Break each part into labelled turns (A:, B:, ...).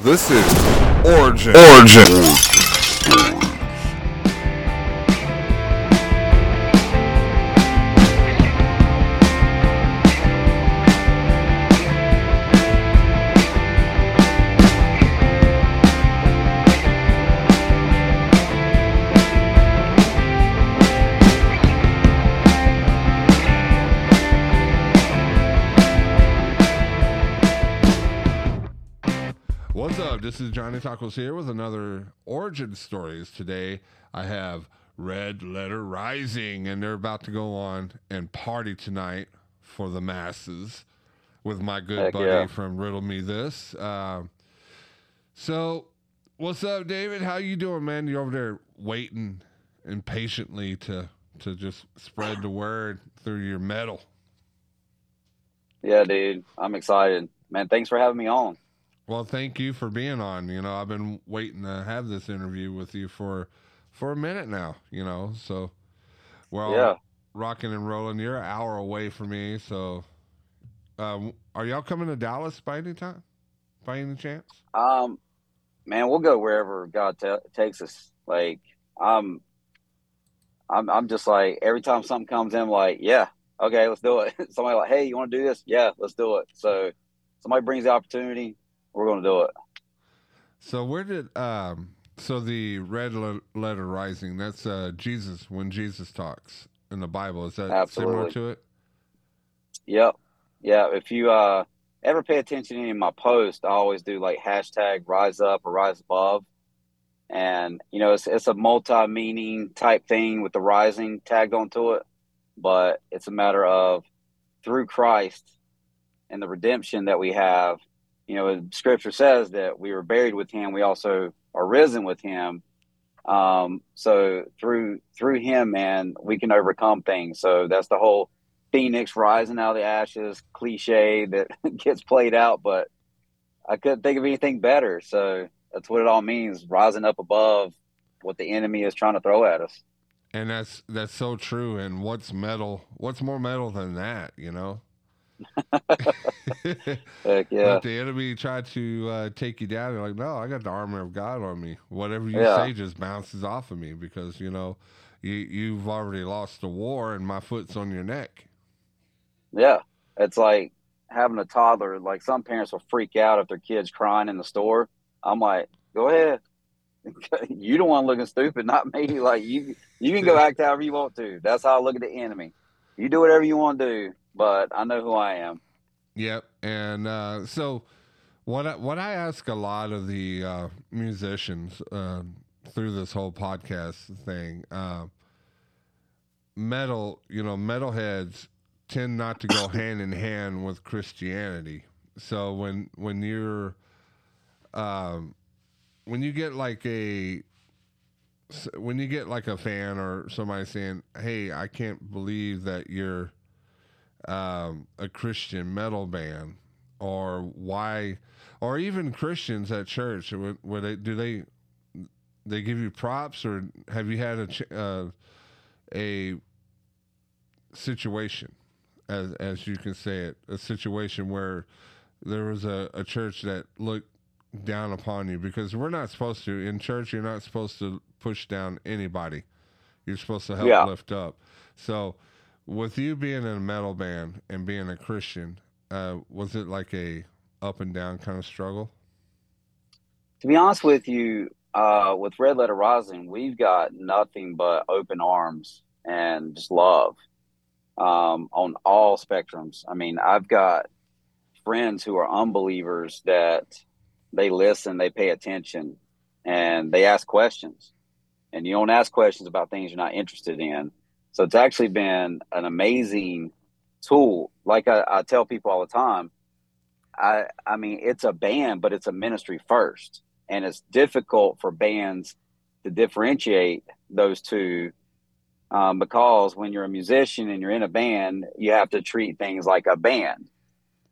A: This is Origin. Origin.
B: This is Johnny Tacos here with another origin stories. Today I have Red Letter Rising, and they're about to go on and party tonight for the masses with my good
C: Heck
B: buddy
C: yeah.
B: from Riddle Me This. Um, so, what's up, David? How you doing, man? You're over there waiting impatiently to to just spread the word through your metal.
C: Yeah, dude. I'm excited. Man, thanks for having me on.
B: Well, thank you for being on. You know, I've been waiting to have this interview with you for for a minute now. You know, so we're
C: Yeah.
B: rocking and rolling. You're an hour away from me, so um, are y'all coming to Dallas by any time? By any chance?
C: Um, man, we'll go wherever God ta takes us. Like, I'm, I'm, I'm just like every time something comes in, I'm like, yeah, okay, let's do it. somebody like, hey, you want to do this? Yeah, let's do it. So, somebody brings the opportunity, we're gonna do it.
B: So where did um so the red le- letter rising? That's uh Jesus when Jesus talks in the Bible. Is that similar to it?
C: Yep. Yeah. If you uh ever pay attention to any of my posts, I always do like hashtag rise up or rise above. And you know, it's it's a multi-meaning type thing with the rising tagged onto it, but it's a matter of through Christ and the redemption that we have. You know, Scripture says that we were buried with Him. We also are risen with Him. Um, so through through Him, man, we can overcome things. So that's the whole Phoenix rising out of the ashes cliche that gets played out, but I couldn't think of anything better. So that's what it all means rising up above what the enemy is trying to throw at us.
B: And that's that's so true. And what's metal? What's more metal than that? You know.
C: Heck yeah.
B: Let the enemy try to uh, take you down. You're like, no, I got the armor of God on me. Whatever you
C: Yeah.
B: say just bounces off of me because you know you you've already lost the war and my foot's on your neck.
C: Yeah. It's like having a toddler. Like some parents will freak out if their kid's crying in the store. I'm like, go ahead. you the one looking stupid, not me. Like you you can go act however you want to. That's how I look at the enemy. You do whatever you want to do, but I know who I am.
B: Yep. And uh, so, what I, what I ask a lot of the uh, musicians uh, through this whole podcast thing, uh, metal, you know, metalheads tend not to go hand in hand with Christianity. So when when you're um, when you get like a when you get like a fan or somebody saying, "Hey, I can't believe that you're um, a Christian metal band," or why, or even Christians at church, would, would they do they they give you props, or have you had a uh, a situation, as as you can say it, a situation where there was a, a church that looked down upon you? Because we're not supposed to in church you're not supposed to push down anybody. You're supposed to help
C: Yeah.
B: lift up. So with you being in a metal band and being a christian uh, was it like a up and down kind of struggle
C: To be honest with you, uh, with Red Letter Rising, we've got nothing but open arms and just love um, on all spectrums. I mean, I've got friends who are unbelievers that they listen, they pay attention, and they ask questions. And you don't ask questions about things you're not interested in. So it's actually been an amazing tool. Like I, I tell people all the time, I I mean it's a band, but it's a ministry first, and it's difficult for bands to differentiate those two um, because when you're a musician and you're in a band, you have to treat things like a band.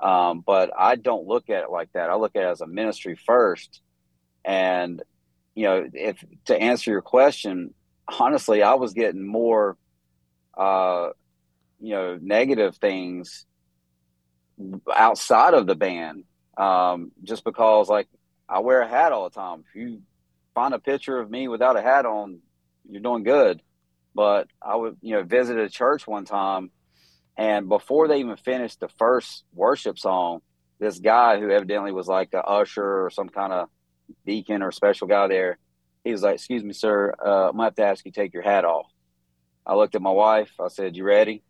C: Um, but I don't look at it like that. I look at it as a ministry first, and you know, if to answer your question, honestly, I was getting more, uh, you know, negative things outside of the band um, just because like I wear a hat all the time. If you find a picture of me without a hat on, you're doing good. But I would, you know, visit a church one time, and before they even finished the first worship song, this guy who evidently was like a usher or some kind of deacon or special guy there, he was like, "Excuse me, sir, uh, I'm gonna have to ask you to take your hat off." I looked at my wife. I said, "You ready?"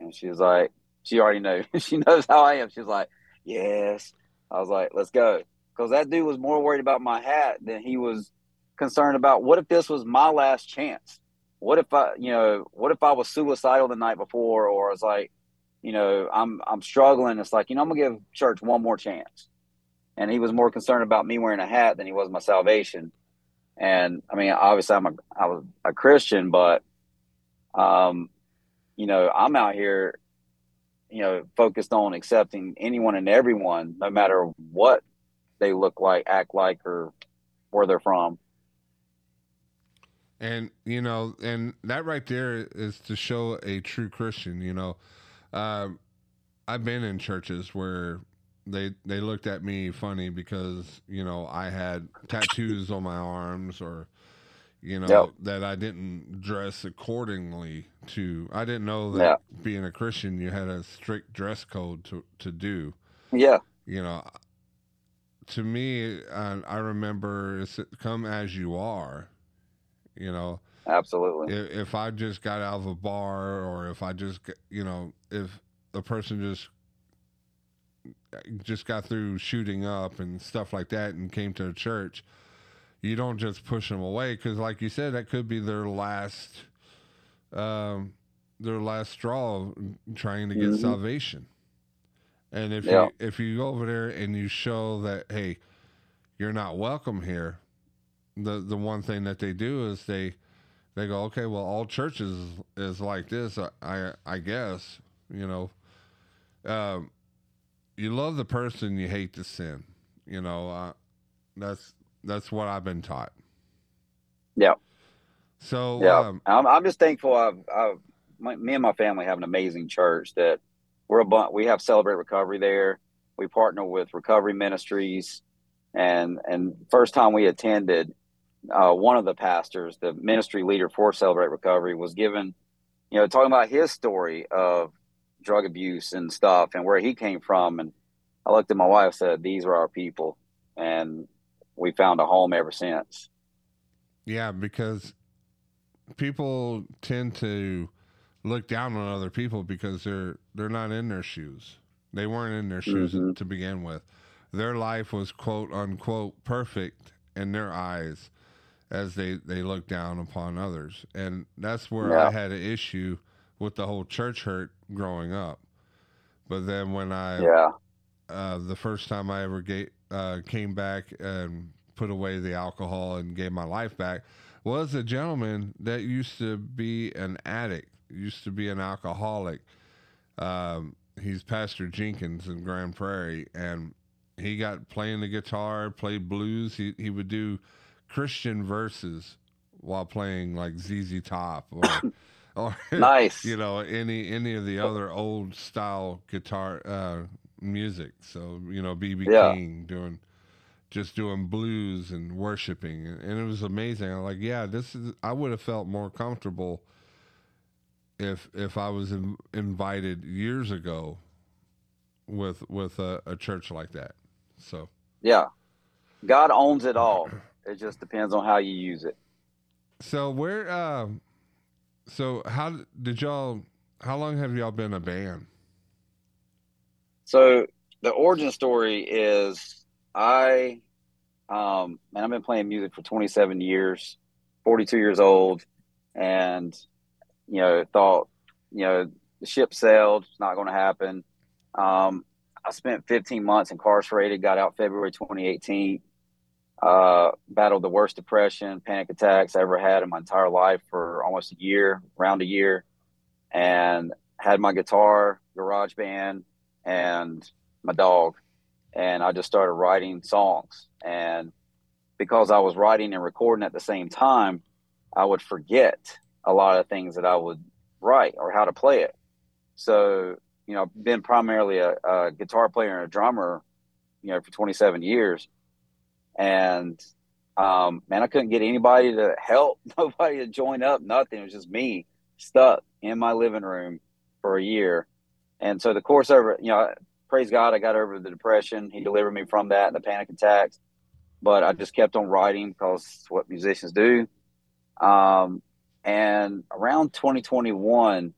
C: And she was like, "She already knows. she knows how I am." She was like, "Yes." I was like, "Let's go," because that dude was more worried about my hat than he was concerned about what if this was my last chance. What if I, you know, what if I was suicidal the night before, or I was like, you know, I'm I'm struggling. It's like, you know, I'm gonna give church one more chance. And he was more concerned about me wearing a hat than he was my salvation. And I mean, obviously, I'm a I was a Christian, but um, you know, I'm out here, you know, focused on accepting anyone and everyone, no matter what they look like, act like, or where they're from.
B: And you know, and that right there is to show a true Christian. You know, uh, I've been in churches where they they looked at me funny because you know I had tattoos on my arms or you know
C: Yep.
B: that I didn't dress accordingly to. I didn't know that being a Christian you had a strict dress code to to do.
C: Yeah,
B: You know, to me, uh, I remember it's come as you are. You know,
C: absolutely.
B: if, if I just got out of a bar or if I just, you know, if a person just just got through shooting up and stuff like that and came to a church, you don't just push them away because, like you said, that could be their last, um, their last straw trying to get
C: Mhm.
B: salvation. And if
C: Yeah.
B: you if you go over there and you show that hey, you're not welcome here, the the one thing that they do is they they go okay, well all churches is like this, I I, I guess you know. Um, you love the person, you hate the sin. You know, uh, that's that's what I've been taught.
C: Yeah.
B: So
C: Yeah,
B: um,
C: I'm, I'm just thankful. I've, I've my, me and my family have an amazing church that we're a bunch. We have Celebrate Recovery there. We partner with Recovery Ministries, and and first time we attended, uh, one of the pastors, the ministry leader for Celebrate Recovery, was given, you know, talking about his story of drug abuse and stuff and where he came from. And I looked at my wife, and said, "These are our people," and we found a home ever since.
B: Yeah, because people tend to look down on other people because they're they're not in their shoes. They weren't in their shoes
C: Mhm.
B: to begin with. Their life was quote unquote perfect in their eyes as they they look down upon others. And that's where I had an issue with the whole church hurt growing up. But then when I
C: Yeah,
B: uh, the first time I ever ga- uh, came back and put away the alcohol and gave my life back was a gentleman that used to be an addict, used to be an alcoholic. Um, he's Pastor Jenkins in Grand Prairie, and he got playing the guitar, played blues. He he would do Christian verses while playing like ZZ Top or or
C: nice.
B: you know any any of the other old style guitar uh music so you know B.B.
C: Yeah.
B: king doing just doing blues and worshiping and, it was amazing i'm like yeah this is i would have felt more comfortable if if i was in, invited years ago with with a, a church like that so
C: Yeah. God owns it all. It just depends on how you use it.
B: so where um so how did y'all how long have y'all been a band
C: So the origin story is I um and I've been playing music for 27 years, 42 years old, and you know, thought, you know, the ship sailed, it's not gonna happen. Um I spent 15 months incarcerated, got out February 2018. Uh, battled the worst depression, panic attacks I ever had in my entire life for almost a year, around a year, and had my guitar, garage band, and my dog. And I just started writing songs. And because I was writing and recording at the same time, I would forget a lot of things that I would write or how to play it. So, you know, been primarily a, a guitar player and a drummer, you know, for 27 years. and um, man, I couldn't get anybody to help, nobody to join up, nothing. It was just me stuck in my living room for a year. And so the course over, you know, praise God, I got over the depression. He delivered me from that and the panic attacks. But I just kept on writing because it's what musicians do. Um, and around 2021,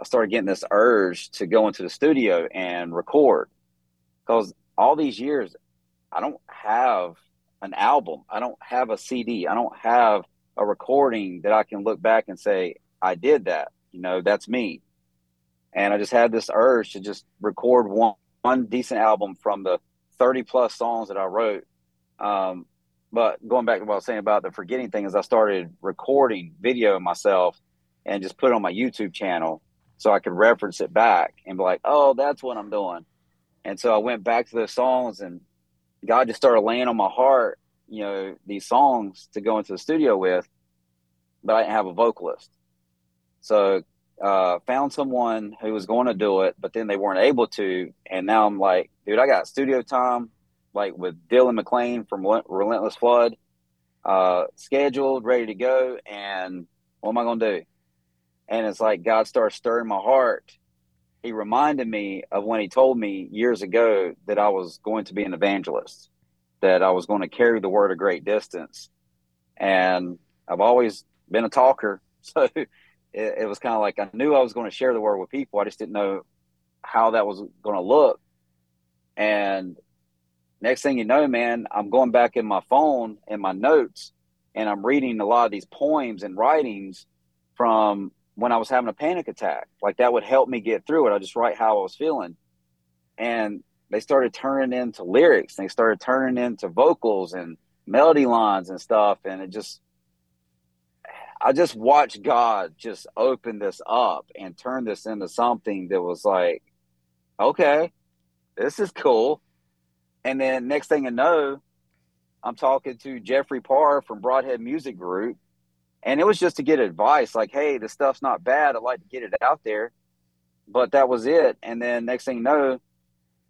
C: I started getting this urge to go into the studio and record because all these years, I don't have an album. I don't have a CD. I don't have a recording that I can look back and say, I did that. You know, that's me. And I just had this urge to just record one, one decent album from the 30 plus songs that I wrote. Um, but going back to what I was saying about the forgetting thing is I started recording video myself and just put it on my YouTube channel so I could reference it back and be like, oh, that's what I'm doing. And so I went back to those songs and God just started laying on my heart, you know, these songs to go into the studio with, but I didn't have a vocalist. So uh, found someone who was going to do it, but then they weren't able to. And now I'm like, dude, I got studio time, like with Dylan McLean from Relentless Flood, uh, scheduled, ready to go. And what am I going to do? And it's like God started stirring my heart. He reminded me of when he told me years ago that I was going to be an evangelist, that I was going to carry the word a great distance. And I've always been a talker. So it, it was kind of like I knew I was going to share the word with people. I just didn't know how that was going to look. And next thing you know, man, I'm going back in my phone and my notes, and I'm reading a lot of these poems and writings from when I was having a panic attack. Like that would help me get through it. I just write how I was feeling. And they started turning into lyrics. They started turning into vocals and melody lines and stuff. And it just I just watched God just open this up and turn this into something that was like, okay, this is cool. And then next thing I know, I'm talking to Jeffrey Parr from Broadhead Music Group. And it was just to get advice like, hey, this stuff's not bad. I'd like to get it out there. But that was it. And then next thing you know,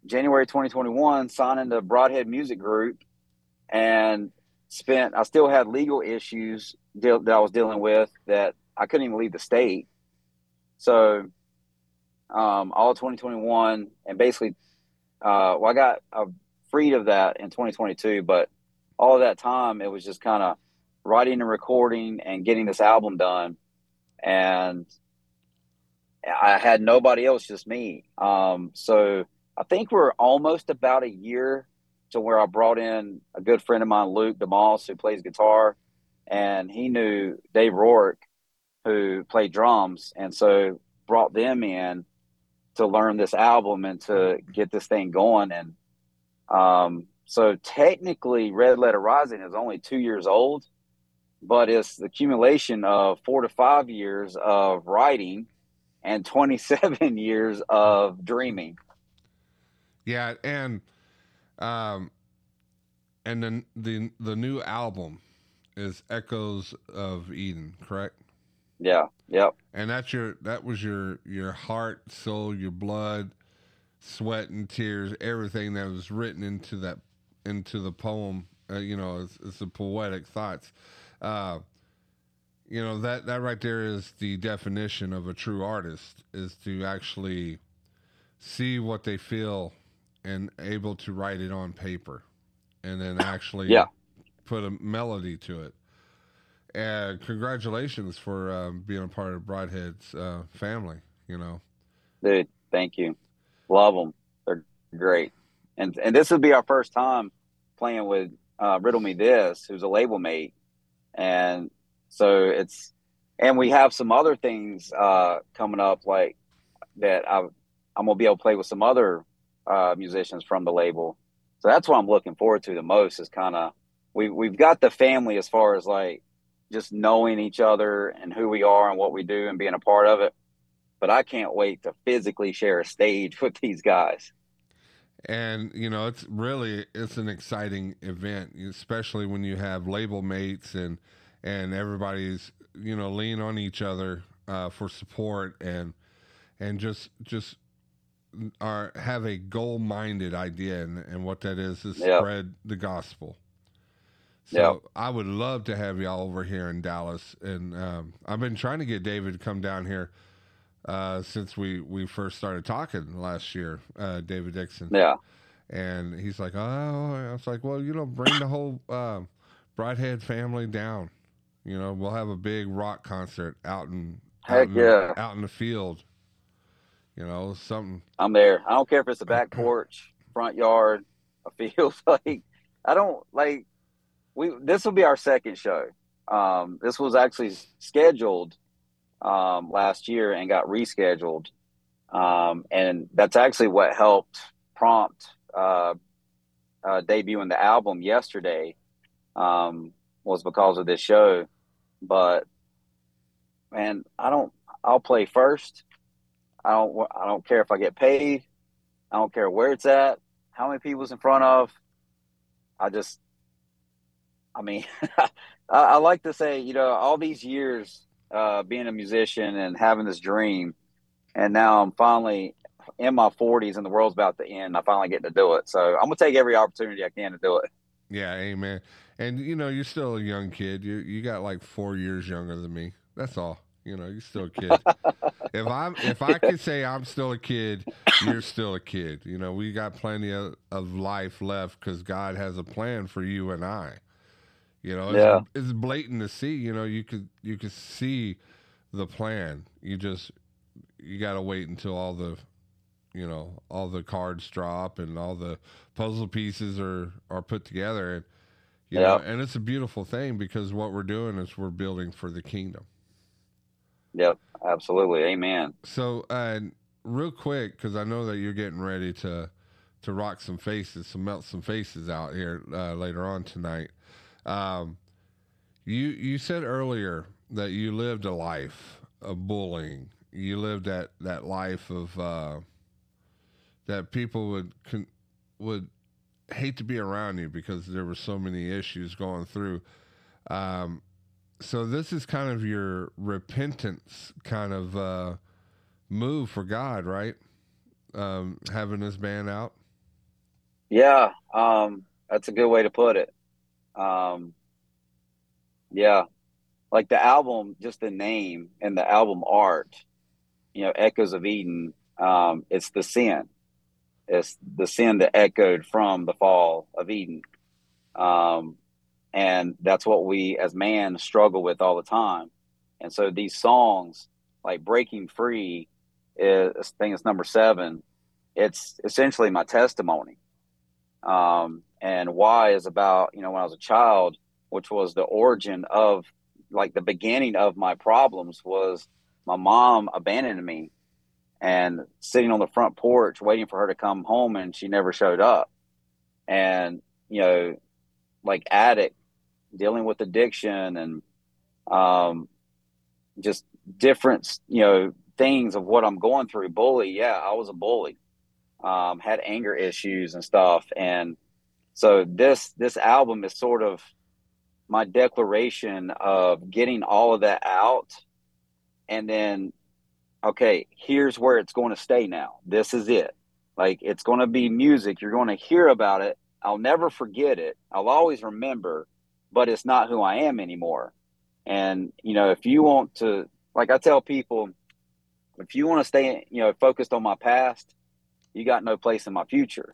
C: January 2021, signing the Broadhead Music Group. And spent I still had legal issues deal, that I was dealing with that I couldn't even leave the state. So um, all 2021 and basically uh, well I got uh, freed of that in 2022 but all that time it was just kind of writing and recording and getting this album done and I had nobody else just me um, so I think we're almost about a year to where I brought in a good friend of mine, Luke DeMoss, who plays guitar, and he knew Dave Rourke, who played drums, and so brought them in to learn this album and to get this thing going. And um, so technically, Red Letter Rising is only two years old, but it's the accumulation of four to five years of writing and 27 years of dreaming.
B: Yeah, and um, and then the the new album is Echoes of Eden, correct?
C: Yeah. Yep.
B: And that's your that was your your heart, soul, your blood, sweat and tears, everything that was written into that into the poem. Uh, you know, it's, it's the poetic thoughts. Uh, you know that that right there is the definition of a true artist is to actually see what they feel and able to write it on paper and then actually
C: yeah.
B: put a melody to it. And congratulations for um, being a part of Broadhead's uh, family. You know,
C: dude, thank you. Love them. They're great. And and this would be our first time playing with uh, Riddle Me This, who's a label mate, and so it's and we have some other things uh, coming up like that. I, I'm gonna be able to play with some other uh, musicians from the label. So that's what I'm looking forward to the most is kind of we we've got the family as far as like just knowing each other and who we are and what we do and being a part of it. But I can't wait to physically share a stage with these guys.
B: And you know, it's really it's an exciting event, especially when you have label mates and and everybody's you know lean on each other uh, for support and and just just are have a goal minded idea, and, and what that is is yep. spread the gospel. So
C: Yep.
B: I would love to have y'all over here in Dallas, and um, I've been trying to get David to come down here uh, since we we first started talking last year. Uh, David Dixon,
C: Yeah.
B: and he's like, "Oh," I was like, "Well, you know, bring the whole um, Broadhead family down. You know, we'll have a big rock concert out in out
C: Heck
B: in,
C: yeah.
B: out in the field. You know, something.
C: I'm there. I don't care if it's a back porch, front yard, a field. like I don't like we this will be our second show. Um this was actually scheduled um last year and got rescheduled. Um and that's actually what helped prompt uh uh debuting the album yesterday um was because of this show. But man, I don't I'll play first. I don't I don't care if I get paid. I don't care where it's at, how many people's in front of. I just I mean I, I like to say, you know, all these years uh, being a musician and having this dream and now I'm finally in my 40s and the world's about to end. I finally get to do it. So I'm to take every opportunity I can to do it.
B: Yeah, amen. And you know, you're still a young kid. You you got like four years younger than me. That's all. You know, you're still a kid. if I'm if I could say I'm still a kid, you're still a kid. You know, we got plenty of, of life left because God has a plan for you and I. You know, it's,
C: Yeah.
B: it's blatant to see. You know, you could you could see the plan. You just you got to wait until all the you know all the cards drop and all the puzzle pieces are are put together and you know
C: Yeah.
B: and it's a beautiful thing because what we're doing is we're building for the kingdom
C: Yep, absolutely. Amen.
B: so uh real quick because i know that you're getting ready to to rock some faces to melt some faces out here uh, later on tonight um you you said earlier that you lived a life of bullying you lived that that life of uh that people would con- would hate to be around you because there were so many issues going through. Um, so this is kind of your repentance kind of uh, move for God, right? Um, having this band out.
C: Yeah, um, that's a good way to put it. Um, yeah, like the album, just the name and the album art, you know, Echoes of Eden. Um, it's the sin. It's the sin that echoed from the fall of Eden. Um, and that's what we as man struggle with all the time. And so these songs, like Breaking Free, is I think it's number seven. It's essentially my testimony um, and why is about you know when I was a child, which was the origin of like the beginning of my problems was my mom abandoned me and sitting on the front porch waiting for her to come home and she never showed up and you know like addict dealing with addiction and um just different you know things of what i'm going through bully yeah i was a bully um, had anger issues and stuff. And so this this album is sort of my declaration of getting all of that out, and then okay, here's where it's going to stay now. This is it. Like it's going to be music. You're going to hear about it. I'll never forget it. I'll always remember, but it's not who I am anymore. And you know, if you want to, like I tell people, if you want to stay, you know, focused on my past, you got no place in my future.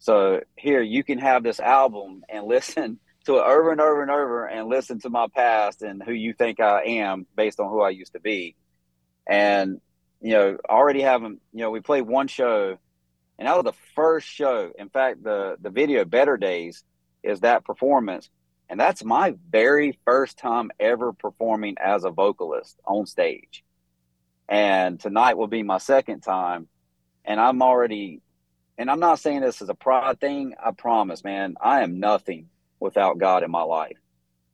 C: So here you can have this album and listen to it over and over and over and listen to my past and who you think I am based on who I used to be. And, you know, already having, you know, we played one show and that was the first show. In fact, the, the video Better Days is that performance. And that's my very first time ever performing as a vocalist on stage. And tonight will be my second time and I'm already, and I'm not saying this as a pride thing. I promise, man, I am nothing without God in my life.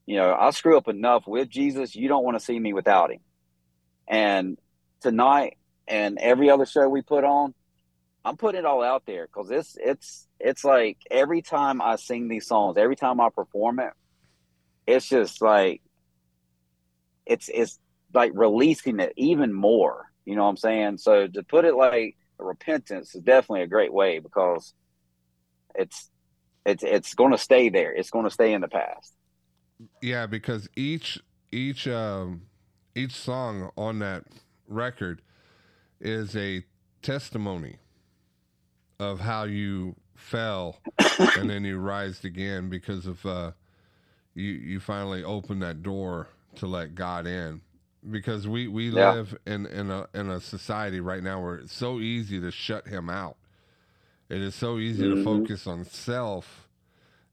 C: You know, I screw up enough with Jesus. You don't want to see me without him. And tonight and every other show we put on, I'm putting it all out there because it's it's it's like every time I sing these songs, every time I perform it, it's just like it's it's like releasing it even more. You know what I'm saying? So to put it like repentance is definitely a great way because it's it's it's going to stay there. It's going to stay in the past.
B: Yeah, because each each um each song on that record is a testimony of how you fell and then you rised again because of uh you you finally open that door to let God in because we we
C: Yeah.
B: live in in a in a society right now where it's so easy to shut him out. It is so easy to
C: Mhm.
B: focus on self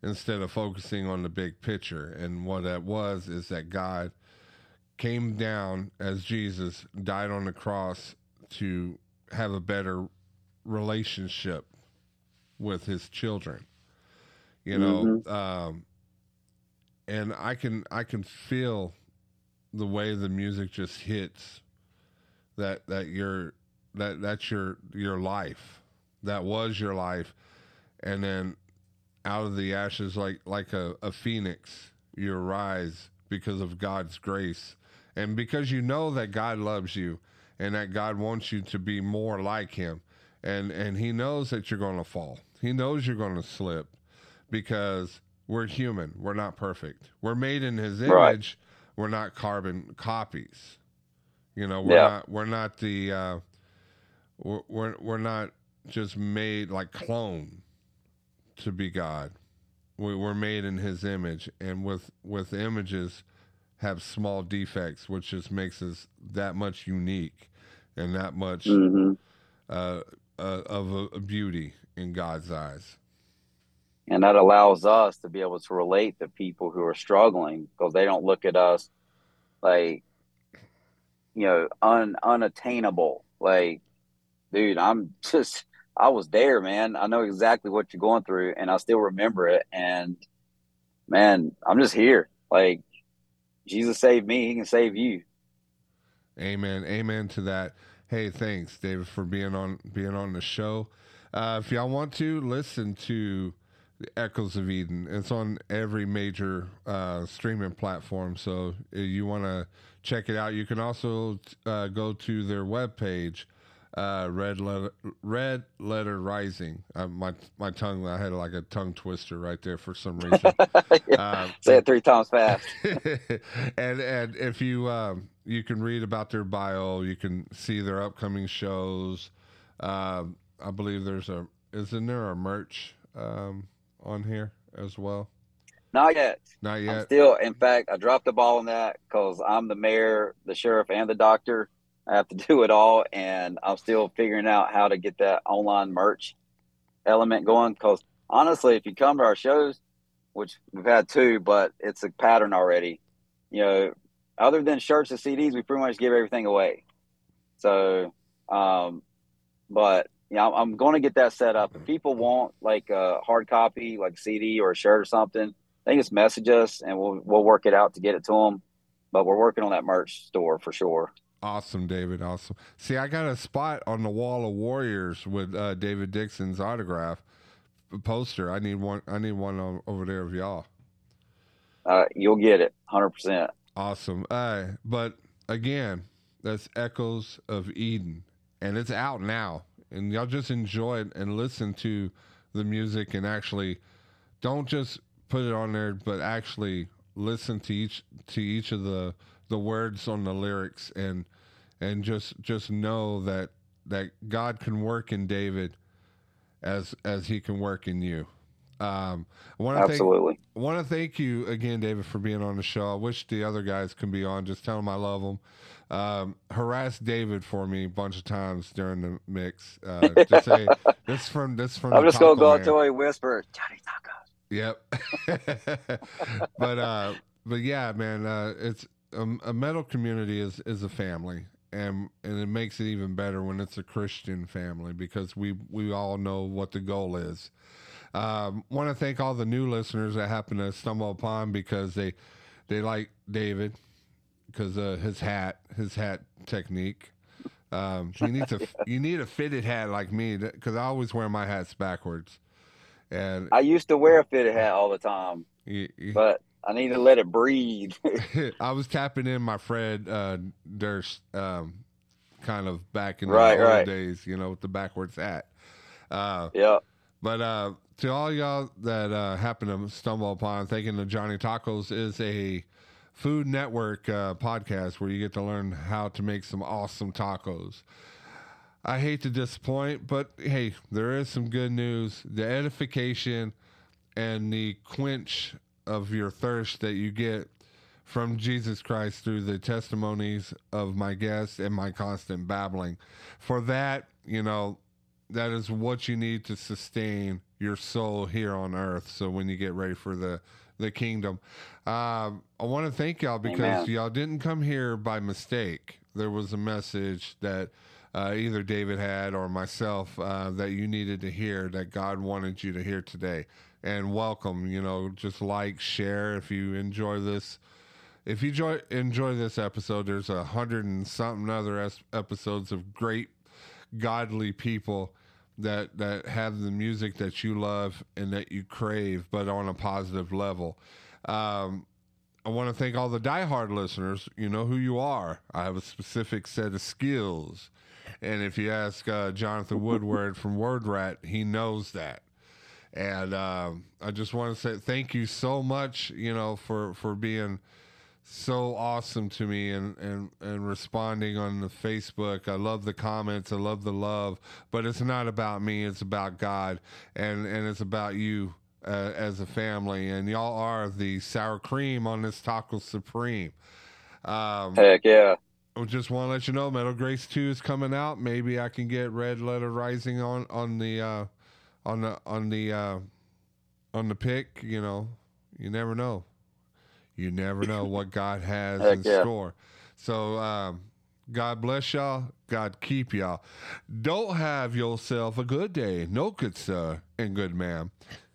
B: instead of focusing on the big picture. And what that was is that God came down as Jesus died on the cross to have a better relationship with his children. You know, um, and I can I can feel the way the music just hits that that your that that's your your life. That was your life. And then out of the ashes like like a, a phoenix you arise because of god's grace. And because you know that god loves you and that god wants you to be more like him. And and he knows that you're going to fall. He knows you're going to slip because we're human. We're not perfect. We're made in his image.
C: Right.
B: we're not carbon copies. You know we're
C: Yeah.
B: not we're not the uh we're, we're we're not just made like clone to be god. We, we're made in his image. And with with images have small defects which just makes us that much unique and that much
C: hmm
B: uh, uh, of a, a beauty in god's eyes
C: And that allows us to be able to relate to people who are struggling because they don't look at us like, you know, un, unattainable. Like, dude, I'm just, I was there, man. I know exactly what you're going through and I still remember it. And man, I'm just here. Like, Jesus saved me, he can save you.
B: Amen. Amen to that. Hey, thanks, David, for being on being on the show. Uh, if y'all want to listen to Echoes of Eden, it's on every major uh, streaming platform. So if you want to check it out, you can also uh, go to their webpage, uh, Red Letter Red Letter Rising. Uh, my my tongue, I had like a tongue twister right there for some reason. Uh,
C: Say it three times fast.
B: and and if you um, you can read about their bio, you can see their upcoming shows. Um, I believe there's a isn't there a merch um, on here as well?
C: Not yet.
B: Not
C: I'm
B: yet.
C: still, in fact, I dropped the ball on that because I'm the mayor, the sheriff, and the doctor. I have to do it all, and I'm still figuring out how to get that online merch element going. Because honestly, if you come to our shows, which we've had two, but it's a pattern already. You know, other than shirts and CDs, we pretty much give everything away. So, um, but yeah, I'm, I'm going to get that set up. If people want like a hard copy, like CD or a shirt or something, they just message us and we'll we'll work it out to get it to them. But we're working on that merch store for sure.
B: Awesome, David. Awesome. See, I got a spot on the wall of Warriors with uh, David Dixon's autograph poster. I need one. I need one over there of y'all.
C: Uh, you'll get it, hundred percent.
B: Awesome. Uh, but again, that's Echoes of Eden, and it's out now. And y'all just enjoy it and listen to the music, and actually don't just put it on there, but actually listen to each to each of the the words on the lyrics, and and just just know that that God can work in David as as He can work in you. Um, I want to
C: Absolutely.
B: I want to thank you again, David, for being on the show. I wish the other guys can be on. Just tell them I love them. Um, harass David for me a bunch of times during the mix. Uh, just say this from this from.
C: I'm just gonna go
B: Man."
C: up to and whisper, Johnny Tacos.
B: Yep. but uh, but yeah, man, uh, it's um, a metal community is is a family, and and it makes it even better when it's a Christian family because we we all know what the goal is. Um, Want to thank all the new listeners that happen to stumble upon because they they like David because uh, his hat his hat technique. Um, you need to you need a fitted hat like me because I always wear my hats backwards. And
C: I used to wear a fitted hat all the time,
B: you, you-
C: but I need to let it breathe.
B: I was tapping in my Fred uh, Durst um, kind of back in the
C: Right,
B: old
C: right.
B: days, you know, with the backwards hat. Uh,
C: yeah.
B: But uh, to all y'all that uh, happen to stumble upon, thinking that Johnny Tacos is a Food Network uh, podcast where you get to learn how to make some awesome tacos. I hate to disappoint, but hey, there is some good news. The edification and the quench of your thirst that you get from Jesus Christ through the testimonies of my guests and my constant babbling. For that, you know, that is what you need to sustain your soul here on earth. So when you get ready for the the kingdom, um, I want to thank y'all because
C: Amen.
B: y'all didn't come here by mistake. There was a message that uh, either David had or myself uh, that you needed to hear that God wanted you to hear today. And welcome, you know, just like, share if you enjoy this. If you enjoy, enjoy this episode, there's a hundred and something other es- episodes of great, godly people that that have the music that you love and that you crave, but on a positive level. Um, I want to thank all the diehard listeners. You know who you are. I have a specific set of skills. And if you ask uh, Jonathan Woodward from Word Rat, he knows that. And um, I just want to say thank you so much, you know, for, for being so awesome to me and, and, and responding on the Facebook. I love the comments. I love the love. But it's not about me. It's about God. And, and it's about you uh, as a family. And y'all are the sour cream on this Taco Supreme. Um,
C: Heck yeah.
B: I just want to let you know Metal Grace 2 is coming out. Maybe I can get Red Letter Rising on on the uh on the on the uh on the pick, you know. You never know. You never know what God has
C: Heck
B: in
C: yeah.
B: store. So um God bless y'all. God keep y'all. Don't have yourself a good day. No good sir and good ma'am.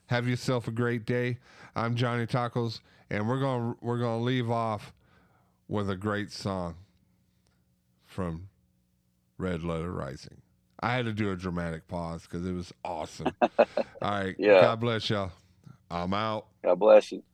B: Have yourself a great day. I'm Johnny Tacos and we're going to we're to leave off with a great song from Red Letter Rising. I had to do a dramatic pause because it was awesome. All right.
C: Yeah.
B: God bless y'all. I'm out.
C: God bless you.